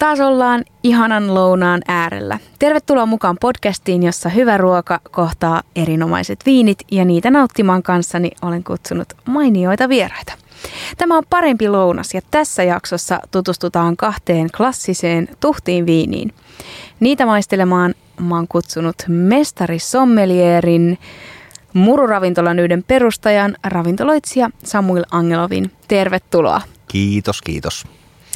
Taas ollaan ihanan lounaan äärellä. Tervetuloa mukaan podcastiin, jossa hyvä ruoka kohtaa erinomaiset viinit ja niitä nauttimaan kanssani olen kutsunut mainioita vieraita. Tämä on parempi lounas ja tässä jaksossa tutustutaan kahteen klassiseen tuhtiin viiniin. Niitä maistelemaan mä oon kutsunut mestari sommelierin, mururavintolan yhden perustajan, ravintoloitsija Samuel Angelovin. Tervetuloa. Kiitos, kiitos.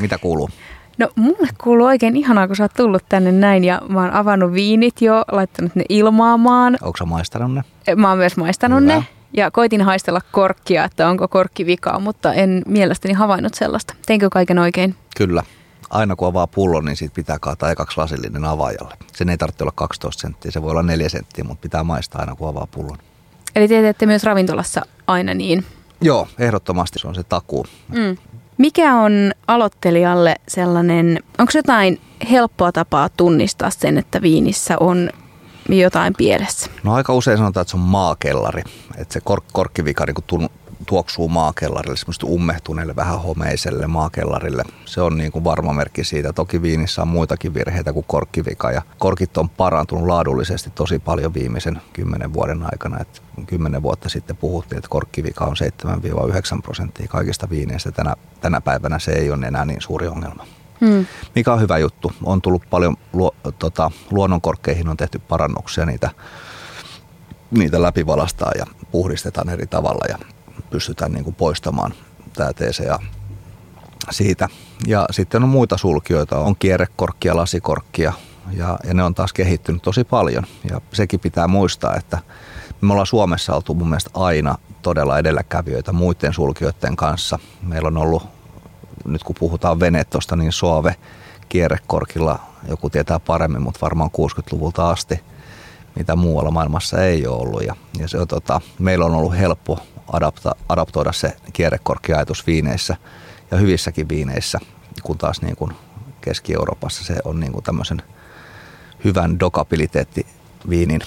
Mitä kuuluu? No mulle kuuluu oikein ihanaa, kun sä oot tullut tänne näin ja mä oon avannut viinit jo, laittanut ne ilmaamaan. Onko sä maistanut ne? Mä oon myös maistanut Hyvä. ne ja koitin haistella korkkia, että onko korkki vikaa, mutta en mielestäni havainnut sellaista. Teinkö kaiken oikein? Kyllä. Aina kun avaa pullon, niin siitä pitää kaataa ekaksi lasillinen avaajalle. Sen ei tarvitse olla 12 senttiä, se voi olla 4 senttiä, mutta pitää maistaa aina kun avaa pullon. Eli te teette myös ravintolassa aina niin? Joo, ehdottomasti se on se takuu. Mm. Mikä on aloittelijalle sellainen, onko jotain helppoa tapaa tunnistaa sen, että viinissä on jotain pielessä? No aika usein sanotaan, että se on maakellari. Että se kork- korkkivika niin tuoksuu maakellarille, semmoista ummehtuneelle, vähän homeiselle maakellarille. Se on niin kuin varma merkki siitä. Toki viinissä on muitakin virheitä kuin korkkivika ja korkit on parantunut laadullisesti tosi paljon viimeisen kymmenen vuoden aikana. Et kymmenen vuotta sitten puhuttiin, että korkkivika on 7-9 prosenttia kaikista viineistä. Tänä, tänä päivänä se ei ole enää niin suuri ongelma. Hmm. Mikä on hyvä juttu. On tullut paljon luo, tota, luonnonkorkkeihin on tehty parannuksia, niitä, niitä läpivalastaa ja puhdistetaan eri tavalla ja pystytään niin kuin poistamaan tämä TCA siitä. Ja sitten on muita sulkioita, on kierrekorkkia, lasikorkkia ja, ja ne on taas kehittynyt tosi paljon. Ja sekin pitää muistaa, että me ollaan Suomessa oltu mun mielestä aina todella edelläkävijöitä muiden sulkioiden kanssa. Meillä on ollut, nyt kun puhutaan venetosta, niin Soave kierrekorkilla, joku tietää paremmin, mutta varmaan 60-luvulta asti, mitä muualla maailmassa ei ole ollut. Ja, ja se on, tota, meillä on ollut helppo adapta, adaptoida se kierrekorkkiajatus viineissä ja hyvissäkin viineissä, kun taas niin kuin Keski-Euroopassa se on niin kuin tämmöisen hyvän dokabiliteettiviinin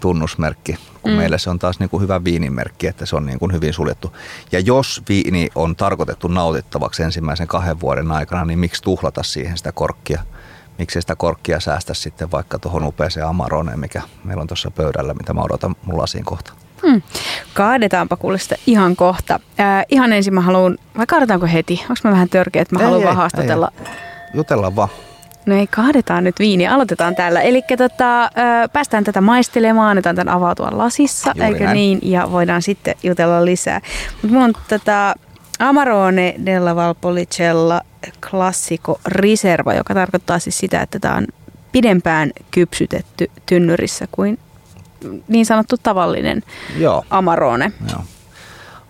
tunnusmerkki, kun mm. meille se on taas niin kuin hyvä viinimerkki, että se on niin kuin hyvin suljettu. Ja jos viini on tarkoitettu nautittavaksi ensimmäisen kahden vuoden aikana, niin miksi tuhlata siihen sitä korkkia? Miksi sitä korkkia säästä sitten vaikka tuohon upeeseen Amaroneen, mikä meillä on tuossa pöydällä, mitä mä odotan mun lasiin kohta. Hmm. Kaadetaanpa kuule sitä ihan kohta. Äh, ihan ensin mä haluan, vai kaadetaanko heti? Onko mä vähän törkeä, että mä haluan vaan haastatella? Ei, ei. Jutellaan vaan. No ei, kaadetaan nyt viini. Aloitetaan tällä. Eli tota, päästään tätä maistelemaan, annetaan tämän avautua lasissa, Juuri eikö näin. niin? Ja voidaan sitten jutella lisää. Mutta mulla on tätä Amarone della Valpolicella Classico Riserva, joka tarkoittaa siis sitä, että tämä on pidempään kypsytetty tynnyrissä kuin niin sanottu tavallinen Joo. Amarone. Joo.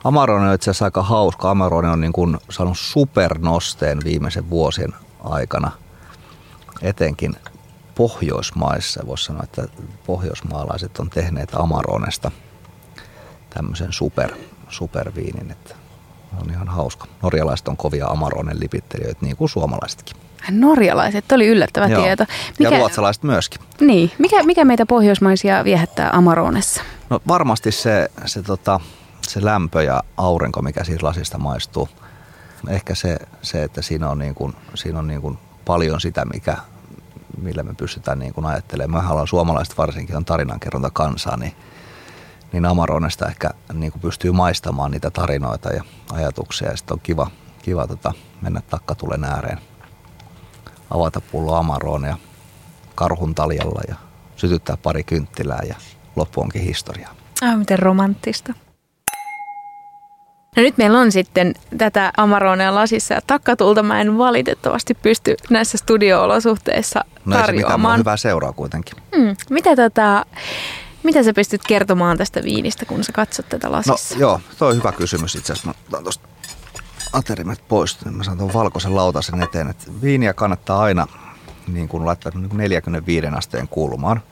Amarone on itse asiassa aika hauska. Amarone on niin kuin saanut supernosteen viimeisen vuosien aikana, etenkin Pohjoismaissa. Voisi sanoa, että pohjoismaalaiset on tehneet Amaronesta tämmöisen super, superviinin, että on ihan hauska. Norjalaiset on kovia Amaronen lipittelijöitä, niin kuin suomalaisetkin. Norjalaiset, oli yllättävä Joo. tieto. Mikä, ja ruotsalaiset myöskin. Niin, mikä, mikä meitä pohjoismaisia viehättää Amaronessa? No varmasti se, se, tota, se lämpö ja aurinko, mikä siitä lasista maistuu. Ehkä se, se että siinä on, niin kuin, siinä on niin kuin paljon sitä, mikä, millä me pystytään niin kuin ajattelemaan. Me haluan suomalaiset varsinkin on tarinankerronta kansaa, niin, niin Amaronesta ehkä niin kuin pystyy maistamaan niitä tarinoita ja ajatuksia. Ja sitten on kiva, kiva tota, mennä takkatulen ääreen avata pullo Amaronia karhun taljalla ja sytyttää pari kynttilää ja loppu onkin historiaa. Ah, miten romanttista. No nyt meillä on sitten tätä Amaronea lasissa ja takkatulta mä en valitettavasti pysty näissä studio-olosuhteissa tarjoamaan. No ei se hyvää seuraa kuitenkin. Hmm. Mitä, tota, mitä sä pystyt kertomaan tästä viinistä, kun sä katsot tätä lasissa? No joo, toi on hyvä kysymys itse asiassa. Mä tuosta aterimet pois, niin mä saan tuon valkoisen lautasen eteen, että viiniä kannattaa aina niin kuin laittaa niin kuin 45 asteen kulmaan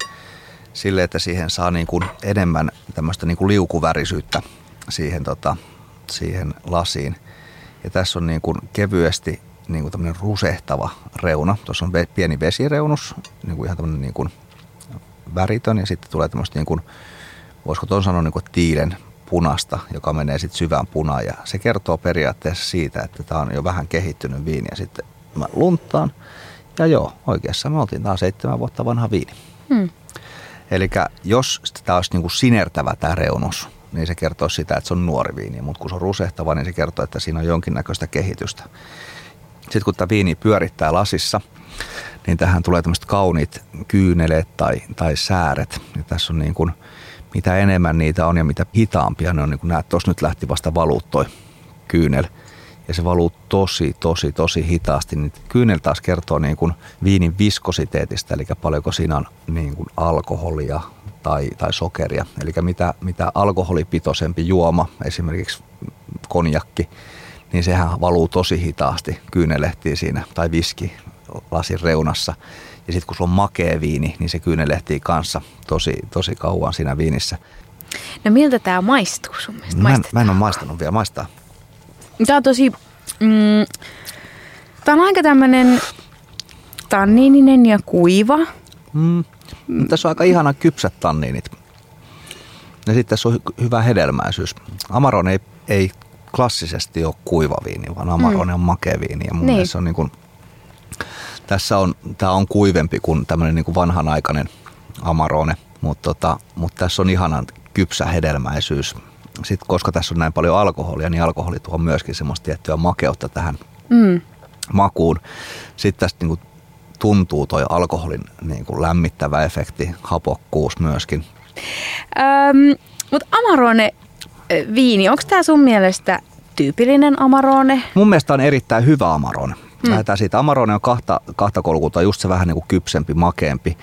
sille, että siihen saa niin kuin enemmän tämmöistä niin kuin liukuvärisyyttä siihen, tota, siihen lasiin. Ja tässä on niin kuin kevyesti niin kuin tämmöinen rusehtava reuna. Tuossa on pieni vesireunus, niin kuin ihan tämmöinen niin kuin väritön ja sitten tulee tämmöistä niin kuin, voisiko tuon sanoa niin kuin tiilen punasta, joka menee sitten syvään punaan. Ja se kertoo periaatteessa siitä, että tämä on jo vähän kehittynyt viini. Ja sitten mä lunttaan Ja joo, oikeassa me oltiin. Tämä on seitsemän vuotta vanha viini. Hmm. Eli jos tämä olisi niin kuin sinertävä tämä reunus, niin se kertoo sitä, että se on nuori viini. Mutta kun se on rusehtava, niin se kertoo, että siinä on jonkinnäköistä kehitystä. Sitten kun tämä viini pyörittää lasissa, niin tähän tulee tämmöiset kauniit kyyneleet tai, tai sääret. Ja tässä on niin kuin, mitä enemmän niitä on ja mitä hitaampia ne on, niin kuin näet, tuossa nyt lähti vasta valuut toi kyynel. Ja se valuu tosi, tosi, tosi hitaasti. Niin kyynel taas kertoo niin kuin viinin viskositeetistä, eli paljonko siinä on niin kuin alkoholia tai, tai sokeria. Eli mitä, mitä alkoholipitoisempi juoma, esimerkiksi konjakki, niin sehän valuu tosi hitaasti, kyynelehtii siinä, tai viski lasin reunassa. Ja sitten kun sulla on makea viini, niin se kyynelehtii kanssa tosi, tosi kauan siinä viinissä. No miltä tämä maistuu sun mielestä? Mä en, mä en ole maistanut vielä, maistaa. Tämä on tosi... Mm, tämä on aika tämmöinen tanniininen ja kuiva. Mm. Tässä on aika ihana kypsät tanniinit. Ja sitten tässä on hy- hyvä hedelmäisyys. Amarone ei, ei klassisesti ole kuiva viini, vaan Amarone mm. on makea viini. Ja mun niin. mielestä se on niin kuin, tässä on, tämä on kuivempi kuin tämmöinen niin kuin vanhanaikainen Amarone, mutta tota, mut tässä on ihanan kypsä hedelmäisyys. Sitten koska tässä on näin paljon alkoholia, niin alkoholi tuo myöskin semmoista tiettyä makeutta tähän mm. makuun. Sitten tästä niin kuin tuntuu toi alkoholin niin kuin lämmittävä efekti, hapokkuus myöskin. Öm, mutta Amarone viini, onko tämä sun mielestä tyypillinen Amarone? Mun mielestä on erittäin hyvä Amarone. Mm. Lähdetään siitä. Amarone on kahta, kahta kolkuta, just se vähän niin kuin kypsempi, makeampi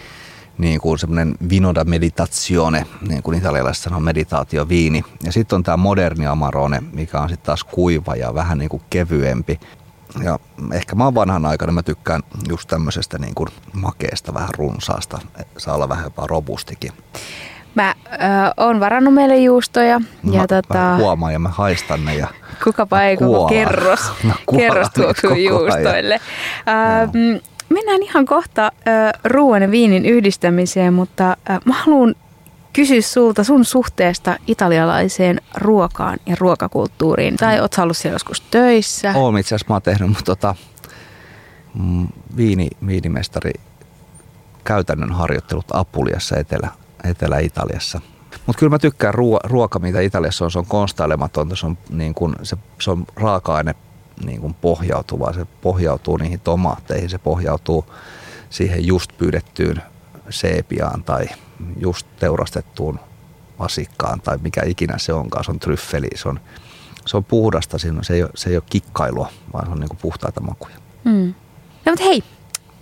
niin kuin semmoinen vinoda meditazione, niin kuin italialaiset sanoo meditaatioviini. Ja sitten on tämä moderni Amarone, mikä on sitten taas kuiva ja vähän niin kuin kevyempi. Ja ehkä mä oon vanhan aikana, mä tykkään just tämmöisestä niin kuin makeesta, vähän runsaasta. Saa olla vähän jopa robustikin. Mä ö, oon varannut meille juustoja. Ja mä, tota... mä huomaan ja mä haistan ne. Ja Kukapa ei koko kerros, kerros tuoksuu juustoille. Ö, mennään ihan kohta ö, ruoan ja viinin yhdistämiseen, mutta ö, mä haluan kysyä sulta sun suhteesta italialaiseen ruokaan ja ruokakulttuuriin. Tai oot ollut siellä joskus töissä? Oon itse asiassa mä oon tehnyt, mutta tota, mm, viini, viinimestari käytännön harjoittelut Apuliassa Etelä, Etelä-Italiassa. Mutta kyllä mä tykkään ruo- ruoka, mitä Italiassa on, se on konstailematonta, se on, niin kun, se, se on raaka-aine niin kun pohjautuvaa, se pohjautuu niihin tomaatteihin, se pohjautuu siihen just pyydettyyn seepiaan tai just teurastettuun vasikkaan tai mikä ikinä se onkaan, se on tryffeli, se on, se on puhdasta, se ei ole, se ei ole kikkailua, vaan se on niin kuin puhtaita makuja. Mm. No mutta hei,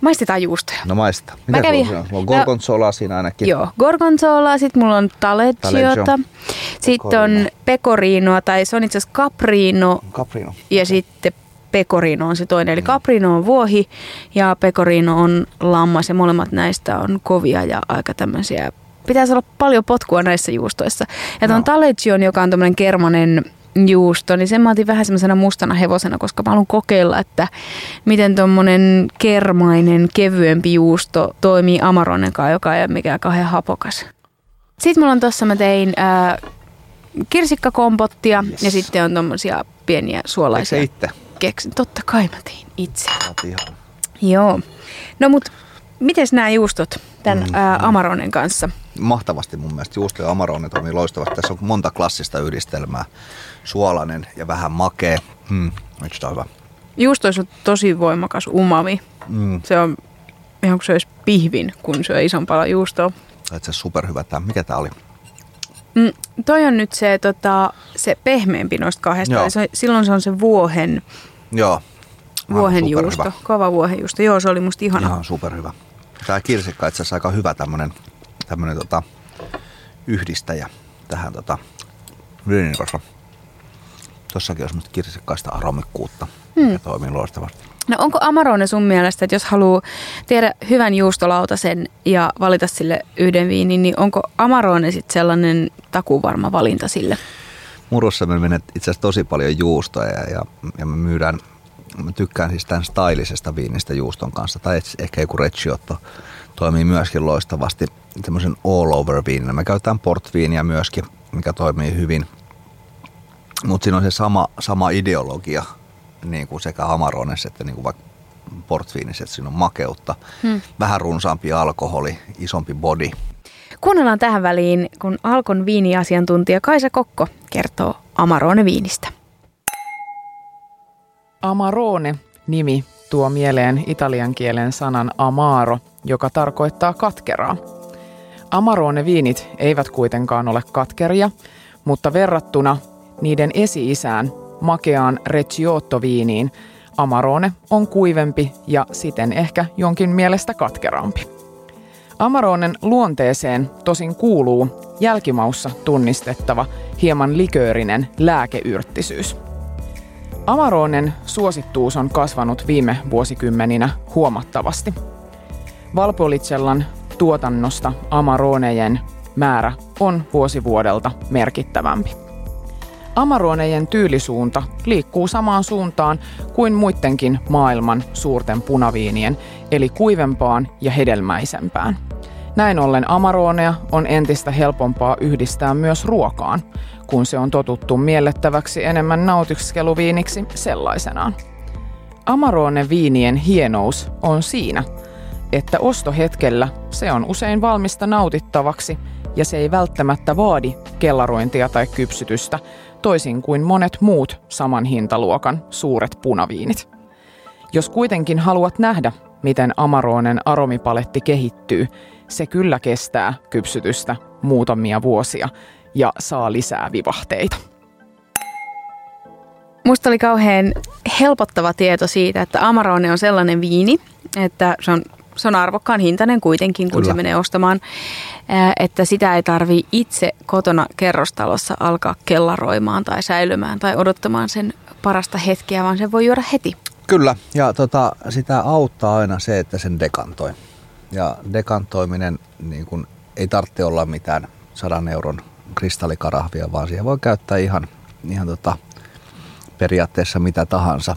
Maistetaan juustoja. No maistetaan. Mitä Mä kävin... Mulla on gorgonzola no, siinä ainakin. Joo, gorgonzola, sitten mulla on taleggiota, sitten on pecorinoa, tai se on itse asiassa caprino, caprino. ja sitten pecorino on se toinen. Eli caprino on vuohi ja pecorino on lammas ja molemmat näistä on kovia ja aika tämmöisiä pitäisi olla paljon potkua näissä juustoissa. Ja tuon no. Taleggion, joka on tämmöinen kermanen juusto, niin sen mä otin vähän semmoisena mustana hevosena, koska mä haluan kokeilla, että miten tuommoinen kermainen, kevyempi juusto toimii Amaronen kanssa, joka ei ole mikään kauhean hapokas. Sitten mulla on tossa, mä tein ää, kirsikkakompottia yes. ja sitten on tommosia pieniä suolaisia. Eikö itse? Keksin. Totta kai mä tein itse. Joo. No mut, miten nämä juustot tämän mm, ää, Amaronen kanssa? Mahtavasti mun mielestä. Juusto ja Amarone toimii loistavasti. Tässä on monta klassista yhdistelmää suolainen ja vähän makea. Mm, Eikö hyvä? Juustoissa on tosi voimakas umami. Mm. Se on ihan kuin se olisi pihvin, kun syö ison palan juustoa. Se superhyvä tämä. Mikä tämä oli? Mm, toi on nyt se, tota, se pehmeämpi noista kahdesta. Joo. Se, silloin se on se vuohen, Joo. vuohenjuusto. Kova vuohenjuusto. Joo, se oli musta ihana. Ihan superhyvä. Tämä kirsikka itse asiassa aika hyvä tämmönen, tämmönen, tota, yhdistäjä tähän tota, viinin Tossakin on semmoista kirsikkaista aromikkuutta, hmm. ja toimii loistavasti. No onko Amarone sun mielestä, että jos haluaa tehdä hyvän juustolautasen ja valita sille yhden viinin, niin onko Amarone sitten sellainen takuvarma valinta sille? Murussa me menee itse asiassa tosi paljon juustoja ja, ja, ja me myydään, mä tykkään siis tämän stylisesta viinistä juuston kanssa, tai ehkä joku Recciotto toimii myöskin loistavasti semmoisen all over viinin. Me käytetään portviiniä myöskin, mikä toimii hyvin – mutta siinä on se sama, sama ideologia niin kuin sekä Amarones että niin kuin vaikka portviinissä, että siinä on makeutta, hmm. vähän runsaampi alkoholi, isompi body. Kuunnellaan tähän väliin, kun Alkon viiniasiantuntija Kaisa Kokko kertoo Amarone viinistä. Amarone nimi tuo mieleen italian kielen sanan amaro, joka tarkoittaa katkeraa. Amarone viinit eivät kuitenkaan ole katkeria, mutta verrattuna niiden esi-isään makeaan Recciotto-viiniin Amarone on kuivempi ja siten ehkä jonkin mielestä katkerampi. Amaronen luonteeseen tosin kuuluu jälkimaussa tunnistettava hieman liköörinen lääkeyrttisyys. Amaronen suosittuus on kasvanut viime vuosikymmeninä huomattavasti. Valpolitsellan tuotannosta Amaronejen määrä on vuosivuodelta merkittävämpi. Amaronejen tyylisuunta liikkuu samaan suuntaan kuin muidenkin maailman suurten punaviinien, eli kuivempaan ja hedelmäisempään. Näin ollen Amaronea on entistä helpompaa yhdistää myös ruokaan, kun se on totuttu miellettäväksi enemmän nautiskeluviiniksi sellaisenaan. Amarone viinien hienous on siinä, että ostohetkellä se on usein valmista nautittavaksi ja se ei välttämättä vaadi kellarointia tai kypsytystä, toisin kuin monet muut saman hintaluokan suuret punaviinit. Jos kuitenkin haluat nähdä, miten Amaronen aromipaletti kehittyy, se kyllä kestää kypsytystä muutamia vuosia ja saa lisää vivahteita. Musta oli kauhean helpottava tieto siitä, että Amarone on sellainen viini, että se on, se on arvokkaan hintainen kuitenkin, kun Kyllä. se menee ostamaan, että sitä ei tarvi itse kotona kerrostalossa alkaa kellaroimaan tai säilymään tai odottamaan sen parasta hetkeä, vaan sen voi juoda heti. Kyllä, ja tota, sitä auttaa aina se, että sen dekantoi. Ja dekantoiminen niin kun, ei tarvitse olla mitään sadan euron kristallikarahvia, vaan siihen voi käyttää ihan, ihan tota, periaatteessa mitä tahansa.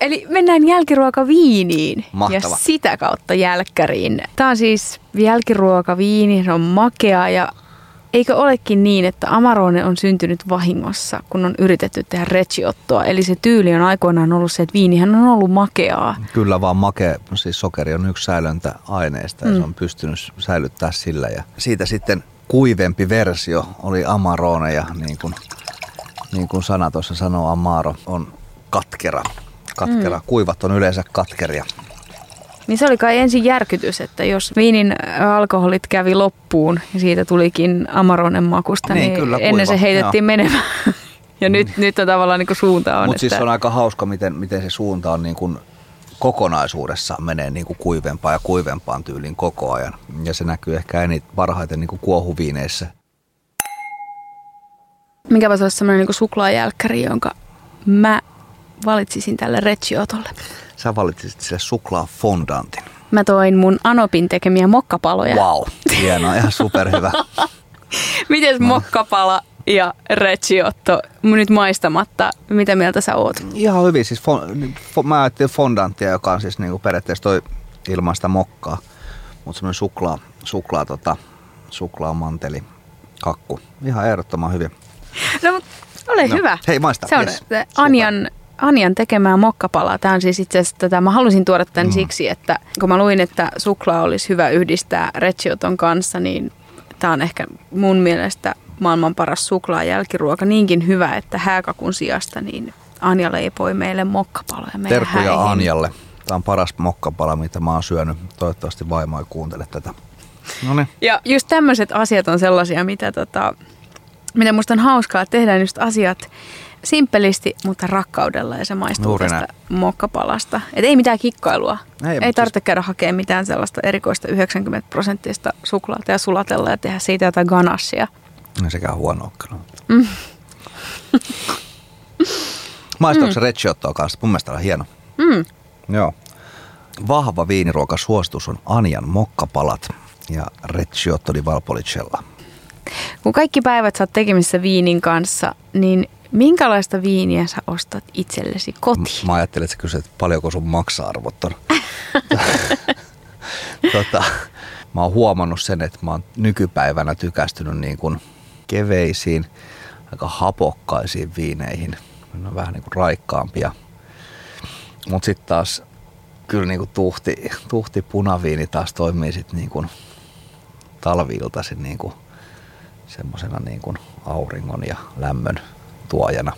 Eli mennään jälkiruokaviiniin Mahtava. ja sitä kautta jälkkäriin. Tämä on siis jälkiruokaviini, se on makea ja Eikö olekin niin, että Amarone on syntynyt vahingossa, kun on yritetty tehdä recciottoa? Eli se tyyli on aikoinaan ollut se, että viinihän on ollut makeaa. Kyllä vaan makea, siis sokeri on yksi säilöntäaineista ja mm. se on pystynyt säilyttää sillä. Ja siitä sitten kuivempi versio oli Amarone ja niin kuin, niin kuin sana tuossa sanoo, Amaro on katkera. Katkera. Mm. Kuivat on yleensä katkeria. Niin se oli kai ensin järkytys, että jos viinin alkoholit kävi loppuun ja siitä tulikin Amaronen makusta, niin, niin kyllä, ennen kuiva. se heitettiin Joo. menemään. ja nyt, mm. nyt on tavallaan niin suunta on. Mutta siis että... siis on aika hauska, miten, miten se suunta on niin kuin kokonaisuudessa menee niin kuin kuivempaan ja kuivempaan tyyliin koko ajan. Ja se näkyy ehkä eniten parhaiten niin kuin kuohuviineissä. Mikä voisi olla sellainen niin suklaajälkkäri, jonka mä valitsisin tälle Reggiotolle? Sä valitsisit sille suklaafondantin. Mä toin mun Anopin tekemiä mokkapaloja. Wow, hienoa, ihan superhyvä. Miten no. mokkapala ja Recciotto nyt maistamatta, mitä mieltä sä oot? Ihan hyvin, siis fon, fon, mä ajattelin fondanttia, joka on siis niinku periaatteessa toi ilmaista mokkaa, mutta semmoinen suklaa, suklaa, tota, suklaamanteli, kakku. Ihan ehdottoman hyvin. No, ole no, hyvä. Hei, maista. Se on yes. Anjan Anjan tekemää mokkapalaa. Tämä on siis itse asiassa tätä, mä halusin tuoda tämän mm. siksi, että kun mä luin, että suklaa olisi hyvä yhdistää Recioton kanssa, niin tämä on ehkä mun mielestä maailman paras suklaa jälkiruoka. Niinkin hyvä, että hääkakun sijasta niin Anja leipoi meille mokkapaloja. Terkkuja häihin. Anjalle. Tämä on paras mokkapala, mitä mä oon syönyt. Toivottavasti vaimo ei kuuntele tätä. Noniin. Ja just tämmöiset asiat on sellaisia, mitä, tota, mitä musta on hauskaa, että tehdään just asiat, simppelisti, mutta rakkaudella ja se maistuu Juuri tästä näin. mokkapalasta. Et ei mitään kikkailua. Ei, ei tarvitse siis... käydä hakemaan mitään sellaista erikoista 90 prosenttista suklaata ja sulatella ja tehdä siitä jotain ganassia. No sekä huono mm. Maistuuko mm. Recciottoa kanssa? Mun mielestä on hieno. Mm. Joo. Vahva viiniruokasuositus on Anjan mokkapalat ja Recciotto di Valpolicella. Kun kaikki päivät saat tekemisissä viinin kanssa, niin Minkälaista viiniä sä ostat itsellesi kotiin? Mä ajattelin, että sä kysyt, että paljonko sun maksa-arvot on. tota, mä oon huomannut sen, että mä oon nykypäivänä tykästynyt niin kuin keveisiin, aika hapokkaisiin viineihin. Ne on vähän niin kuin raikkaampia. Mutta sitten taas kyllä niin kuin tuhti, tuhti punaviini taas toimii sitten niin kuin talviiltaisin niin kuin semmoisena niin kuin auringon ja lämmön tuojana.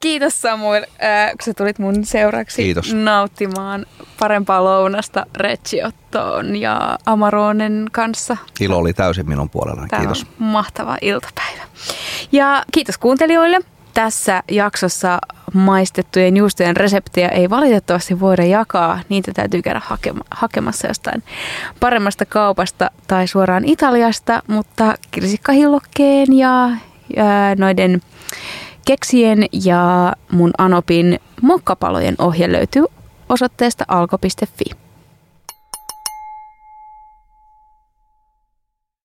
Kiitos Samuel, äh, kun sä tulit mun seuraksi Kiitos. nauttimaan parempaa lounasta Recciottoon ja Amaronen kanssa. Ilo oli täysin minun puolellani. Tämä Kiitos. mahtava iltapäivä. Ja kiitos kuuntelijoille. Tässä jaksossa maistettujen juustojen reseptiä ei valitettavasti voida jakaa. Niitä täytyy käydä hakema- hakemassa jostain paremmasta kaupasta tai suoraan Italiasta, mutta kirsikkahillokkeen ja, ja noiden keksien ja mun Anopin mokkapalojen ohje löytyy osoitteesta alko.fi.